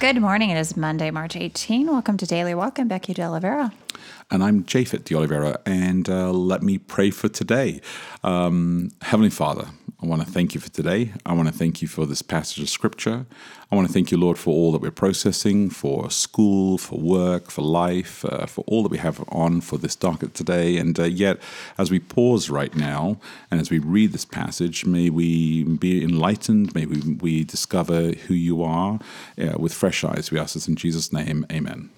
Good morning. It is Monday, March 18. Welcome to Daily Walk. I'm Becky De Oliveira. And I'm Japhet De Oliveira, and uh, let me pray for today. Um, Heavenly Father, I want to thank you for today. I want to thank you for this passage of scripture. I want to thank you, Lord, for all that we're processing, for school, for work, for life, uh, for all that we have on for this docket today. And uh, yet, as we pause right now and as we read this passage, may we be enlightened, may we, we discover who you are uh, with fresh eyes. We ask this in Jesus' name. Amen.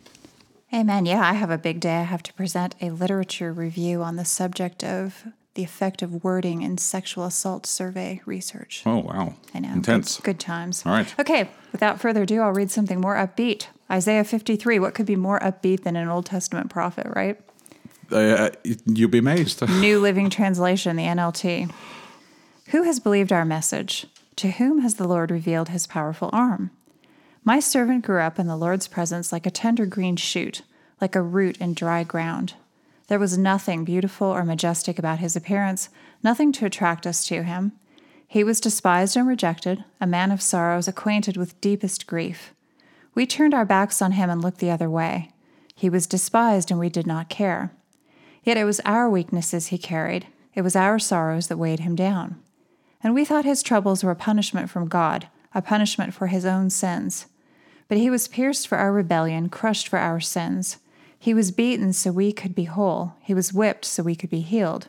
Amen. Yeah, I have a big day. I have to present a literature review on the subject of the effect of wording in sexual assault survey research. Oh, wow. I know. Intense. Good, good times. All right. Okay, without further ado, I'll read something more upbeat. Isaiah 53. What could be more upbeat than an Old Testament prophet, right? Uh, you'll be amazed. New Living Translation, the NLT. Who has believed our message? To whom has the Lord revealed his powerful arm? My servant grew up in the Lord's presence like a tender green shoot, like a root in dry ground. There was nothing beautiful or majestic about his appearance, nothing to attract us to him. He was despised and rejected, a man of sorrows, acquainted with deepest grief. We turned our backs on him and looked the other way. He was despised, and we did not care. Yet it was our weaknesses he carried, it was our sorrows that weighed him down. And we thought his troubles were a punishment from God, a punishment for his own sins. But he was pierced for our rebellion, crushed for our sins. He was beaten so we could be whole. He was whipped so we could be healed.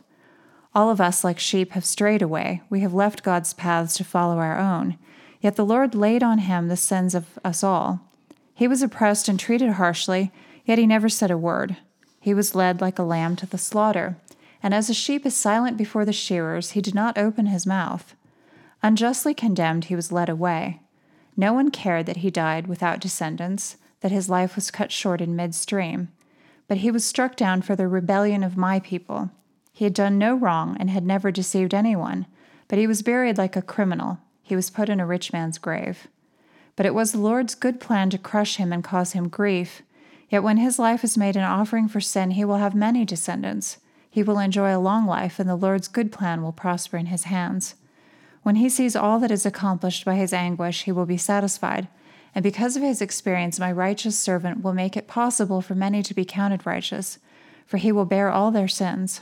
All of us, like sheep, have strayed away. We have left God's paths to follow our own. Yet the Lord laid on him the sins of us all. He was oppressed and treated harshly, yet he never said a word. He was led like a lamb to the slaughter. And as a sheep is silent before the shearers, he did not open his mouth. Unjustly condemned, he was led away. No one cared that he died without descendants, that his life was cut short in midstream. But he was struck down for the rebellion of my people. He had done no wrong and had never deceived anyone, but he was buried like a criminal. He was put in a rich man's grave. But it was the Lord's good plan to crush him and cause him grief. Yet when his life is made an offering for sin, he will have many descendants. He will enjoy a long life, and the Lord's good plan will prosper in his hands. When he sees all that is accomplished by his anguish, he will be satisfied. And because of his experience, my righteous servant will make it possible for many to be counted righteous, for he will bear all their sins.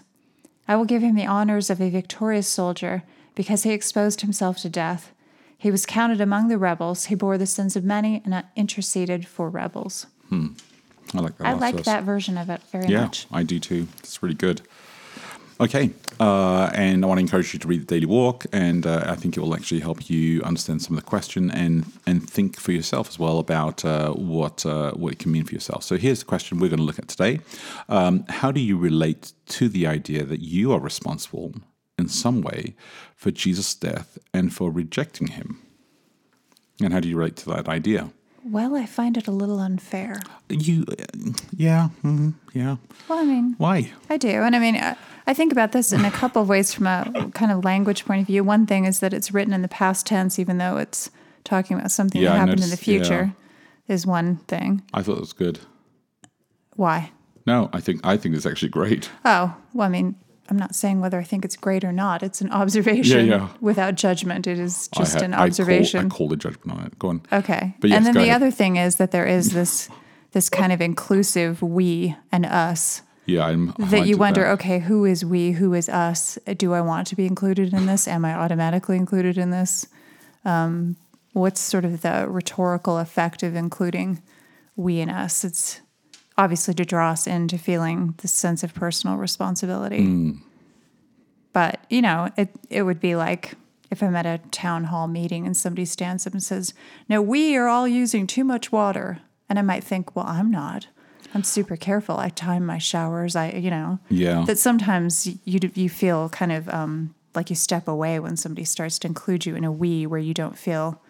I will give him the honors of a victorious soldier, because he exposed himself to death. He was counted among the rebels. He bore the sins of many and interceded for rebels. Hmm. I like that. I like that version of it very Yeah, much. I do too. It's really good. Okay, uh, and I want to encourage you to read the Daily Walk, and uh, I think it will actually help you understand some of the question and and think for yourself as well about uh, what uh, what it can mean for yourself. So here's the question we're going to look at today: um, How do you relate to the idea that you are responsible in some way for Jesus' death and for rejecting him? And how do you relate to that idea? Well, I find it a little unfair. You, yeah, mhm, yeah. Well, I mean, Why? I do. And I mean, I- I think about this in a couple of ways from a kind of language point of view. One thing is that it's written in the past tense, even though it's talking about something Yeah, that I happened in the noticed- future, is one thing. I thought it was good. Why? No, I think I think it's actually great. Oh, well, I mean, I'm not saying whether I think it's great or not. It's an observation Yeah, yeah. without judgment. It is just had- an I call- observation. I call, the judgment on it. Go on. Okay. But yes, and then the ahead. other thing is that there is this this kind of inclusive we and us Yeah, I'm. that you wonder, that. okay, who is we? Who is us? Do I want to be included in this? Am I automatically included in this? Um, what's sort of the rhetorical effect of including we and us? It's obviously to draw us into feeling the sense of personal responsibility. Hmm. But, you know, it, it would be like if I'm at a town hall meeting and somebody stands up and says, No, we are all using too much water. And I might think, Well, I'm not. I'm super careful. I time my showers. I, you know, Yeah. that sometimes you you feel kind of um, like you step away when somebody starts to include you in a we where you don't feel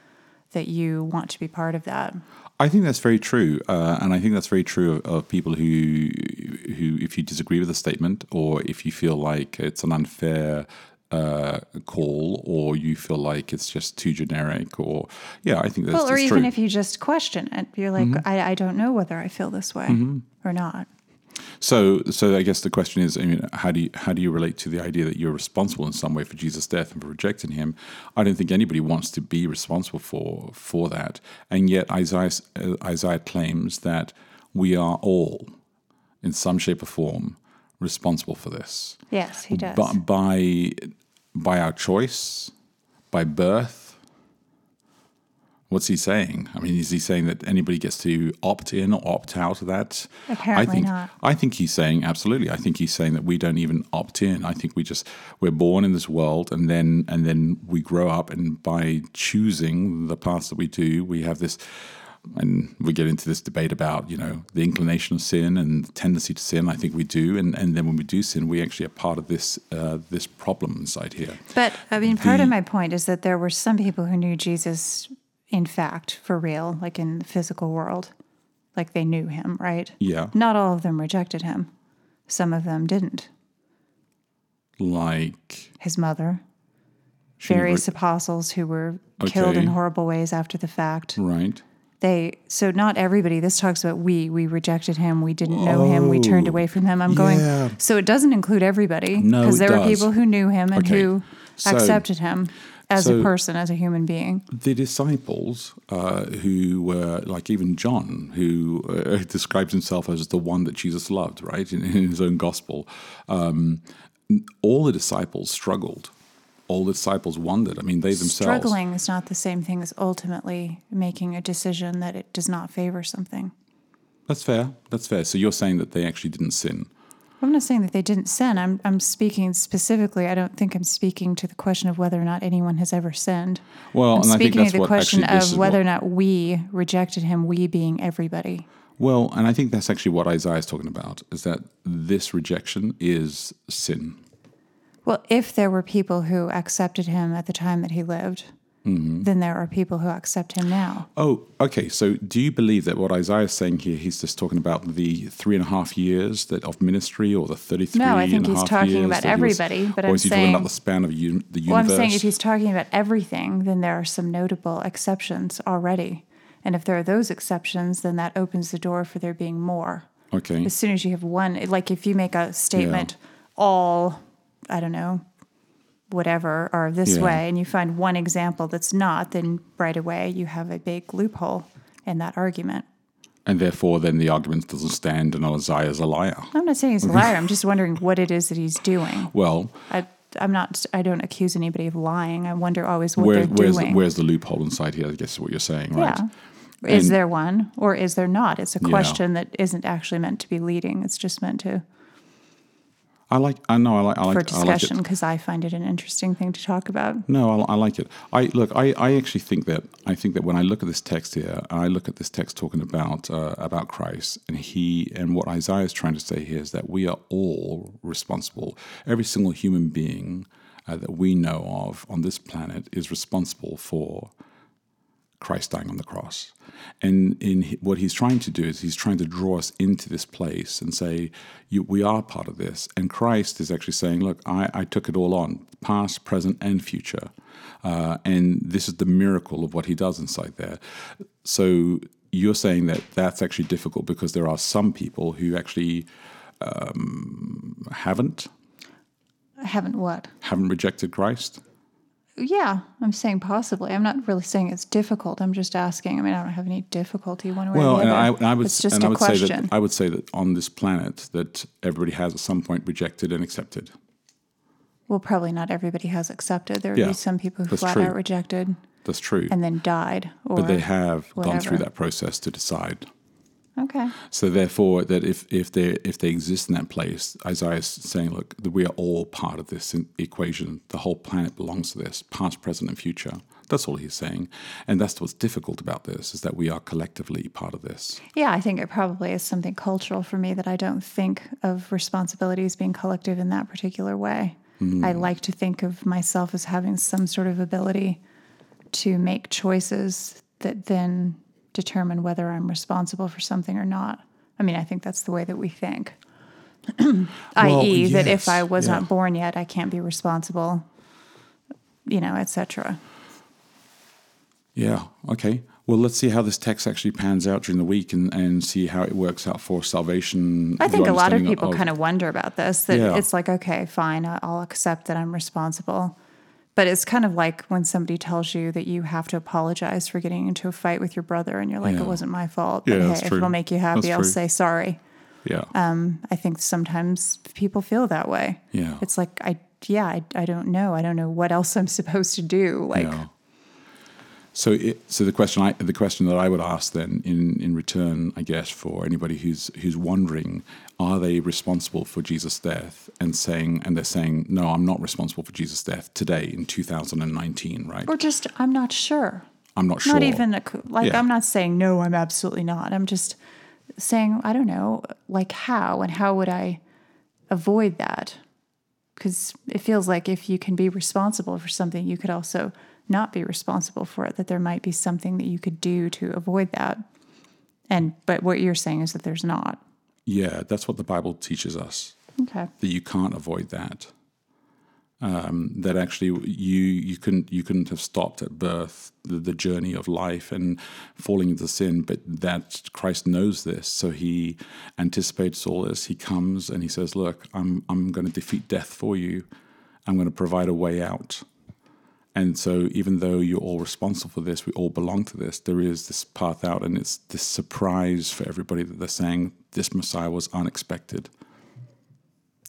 that you want to be part of that. I think that's very true, uh, and I think that's very true of, of people who, who, if you disagree with a statement, or if you feel like it's an unfair uh, call, or you feel like it's just too generic, or yeah, I think that's, Well, or that's even true. if you just question it, you're like, Mm-hmm. I, I don't know whether I feel this way or not. So, so I guess the question is, I mean, how do you how do you relate to the idea that you're responsible in some way for Jesus' death and for rejecting him? I don't think anybody wants to be responsible for for that, and yet Isaiah uh, Isaiah claims that we are all, in some shape or form, responsible for this. Yes, he does. But by by our choice, by birth. What's he saying? I mean, is he saying that anybody gets to opt in or opt out of that? I Apparently think, not. I think he's saying absolutely. I think he's saying that we don't even opt in. I think we just we're born in this world, and then and then we grow up, and by choosing the paths that we do, we have this. And we get into this debate about you know the inclination of sin and the tendency to sin. I think we do, and and then when we do sin, we actually are part of this uh, this problem inside here. But I mean, part of my point is that there were some people who knew Jesus, in fact, for real, like in the physical world, like they knew him, right? Yeah, Not all of them rejected him. Some of them didn't. like His mother, various apostles who were killed in horrible ways after the fact. right. They so not everybody. This talks about we. We rejected him. We didn't know him. We turned Oh, away from him. I'm going. yeah. So it doesn't include everybody No, because there were people who knew him and Okay. who So- accepted him as so- a person, as a human being. the disciples uh, who were like even John, who uh, describes himself as the one that Jesus loved, right, in, in his own gospel. Um, all the disciples struggled. All the disciples wondered. I mean, they themselves. Struggling is not the same thing as ultimately making a decision that it does not favor something. That's fair. That's fair. So you're saying that they actually didn't sin. I'm not saying that they didn't sin. I'm I'm speaking specifically. I don't think I'm speaking to the question of whether or not anyone has ever sinned. Well, I'm and I think speaking to the question of whether what- or not we rejected him. We being everybody. Well, and I think that's actually what Isaiah is talking about. Is that this rejection is sin. Well, if there were people who accepted him at the time that he lived, Mm-hmm. then there are people who accept him now. Oh, okay. So, do you believe that what Isaiah is saying here, he's just talking about the three and a half years that of ministry, or the thirty-three? No, I think he's talking about he was- everybody, but or I'm is he talking saying- about the span of un, the Well, I'm saying if he's talking about everything, then there are some notable exceptions already. And if there are those exceptions, then that opens the door for there being more. okay, As soon as you have one, like if you make a statement, all, I don't know, whatever, are this Yeah. way, and you find one example that's not, then right away you have a big loophole in that argument. and therefore, then the argument doesn't stand, and Isaiah's a liar. I'm not saying he's a liar. I'm just wondering what it is that he's doing. Well, I, I'm not. I don't accuse anybody of lying. I wonder always what where, they're where's the, doing. where's the loophole inside here? I guess is what you're saying, right? Yeah. Is And- there one or is there not? It's a Yeah. question that isn't actually meant to be leading. It's just meant to I like. I know. I like. I for like. I like discussion because I find it an interesting thing to talk about. No, I, I like it. I look. I, I actually think that I think that when I look at this text here, I look at this text talking about uh, about Christ, and he and what Isaiah is trying to say here is that we are all responsible. Every single human being uh, that we know of on this planet is responsible for Christ dying on the cross. And in what he's trying to do is he's trying to draw us into this place and say, you, we are part of this. And Christ is actually saying, look, I, I took it all on, past, present, and future. Uh, and this is the miracle of what he does inside there. So you're saying that that's actually difficult because there are some people who actually um, haven't haven't what? haven't rejected Christ. Yeah, I'm saying possibly. I'm not really saying it's difficult. I'm just asking. I mean, I don't have any difficulty one way Well, or the I, other. and I would, it's just and a I would say question. that I would say that on this planet that everybody has at some point rejected and accepted. well, probably not everybody has accepted. There would Yeah, be some people who flat true. out rejected That's true, and then died. Or, but they have gone through that process to decide. Okay. So therefore, that if if they if they exist in that place, Isaiah is saying, look, we are all part of this equation. The whole planet belongs to this, past, present, and future. That's all he's saying, and that's what's difficult about this is that we are collectively part of this. Yeah, I think it probably is something cultural for me that I don't think of responsibilities being collective in that particular way. Mm-hmm. I like to think of myself as having some sort of ability to make choices that then determine whether I'm responsible for something or not. I mean, I think that's the way that we think. i.e., that if I was yeah. not born yet, I can't be responsible, you know, etc. Yeah. Okay. Well, let's see how this text actually pans out during the week and, and see how it works out for salvation. I think a lot of people kind of wonder about this. That Yeah. it's like, okay, fine, I'll accept that I'm responsible. But it's kind of like when somebody tells you that you have to apologize for getting into a fight with your brother, and you're like, Yeah. it wasn't my fault. But Yeah, hey, if true. it'll make you happy, That's I'll true. say sorry. Yeah. Um, I think sometimes people feel that way. Yeah. It's like, I, yeah, I, I don't know. I don't know what else I'm supposed to do. Like, yeah. So, it, so the question, I, the question that I would ask then, in, in return, I guess, for anybody who's who's wondering, are they responsible for Jesus' death, and saying, and they're saying, no, I'm not responsible for Jesus' death today in 2019, right? or just, I'm not sure. I'm not sure. Not even a, like Yeah. I'm not saying no, I'm absolutely not. I'm just saying I don't know, like how and how would I avoid that? Because it feels like if you can be responsible for something, you could also not be responsible for it. That there might be something that you could do to avoid that. And but what you're saying is that there's not. Yeah, that's what the Bible teaches us. Okay. that you can't avoid that. Um, that actually you you couldn't you couldn't have stopped at birth the, the journey of life and falling into sin, but that Christ knows this, so He anticipates all this. He comes and He says, "Look, I'm I'm going to defeat death for you. I'm going to provide a way out." And so, even though you're all responsible for this, we all belong to this. There is this path out, and it's this surprise for everybody that they're saying this Messiah was unexpected.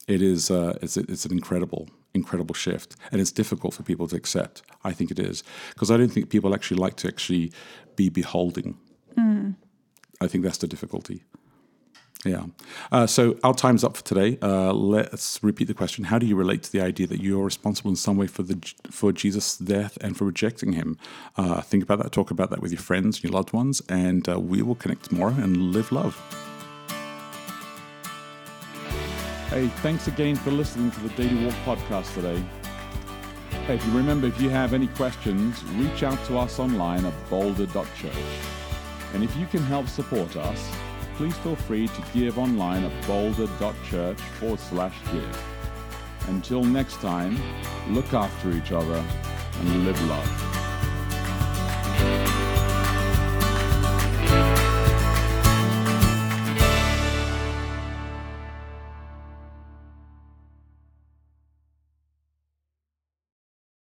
It is uh, it's, it's an incredible incredible shift and it's difficult for people to accept. I think it is. Because i don't think people actually like to actually be beholding. I think that's the difficulty yeah. Uh, so our time's up for today. Uh, let's repeat the question. How do you relate to the idea that you're responsible in some way for the for jesus death and for rejecting him? Uh, think about that. Talk about that with your friends and your loved ones and uh, we will connect tomorrow and live love. Hey, thanks again for listening to the Daily Walk podcast today. Hey, if you remember, if you have any questions, reach out to us online at boulder.church. And if you can help support us, please feel free to give online at boulder.church forward slash give. Until next time, look after each other and live love.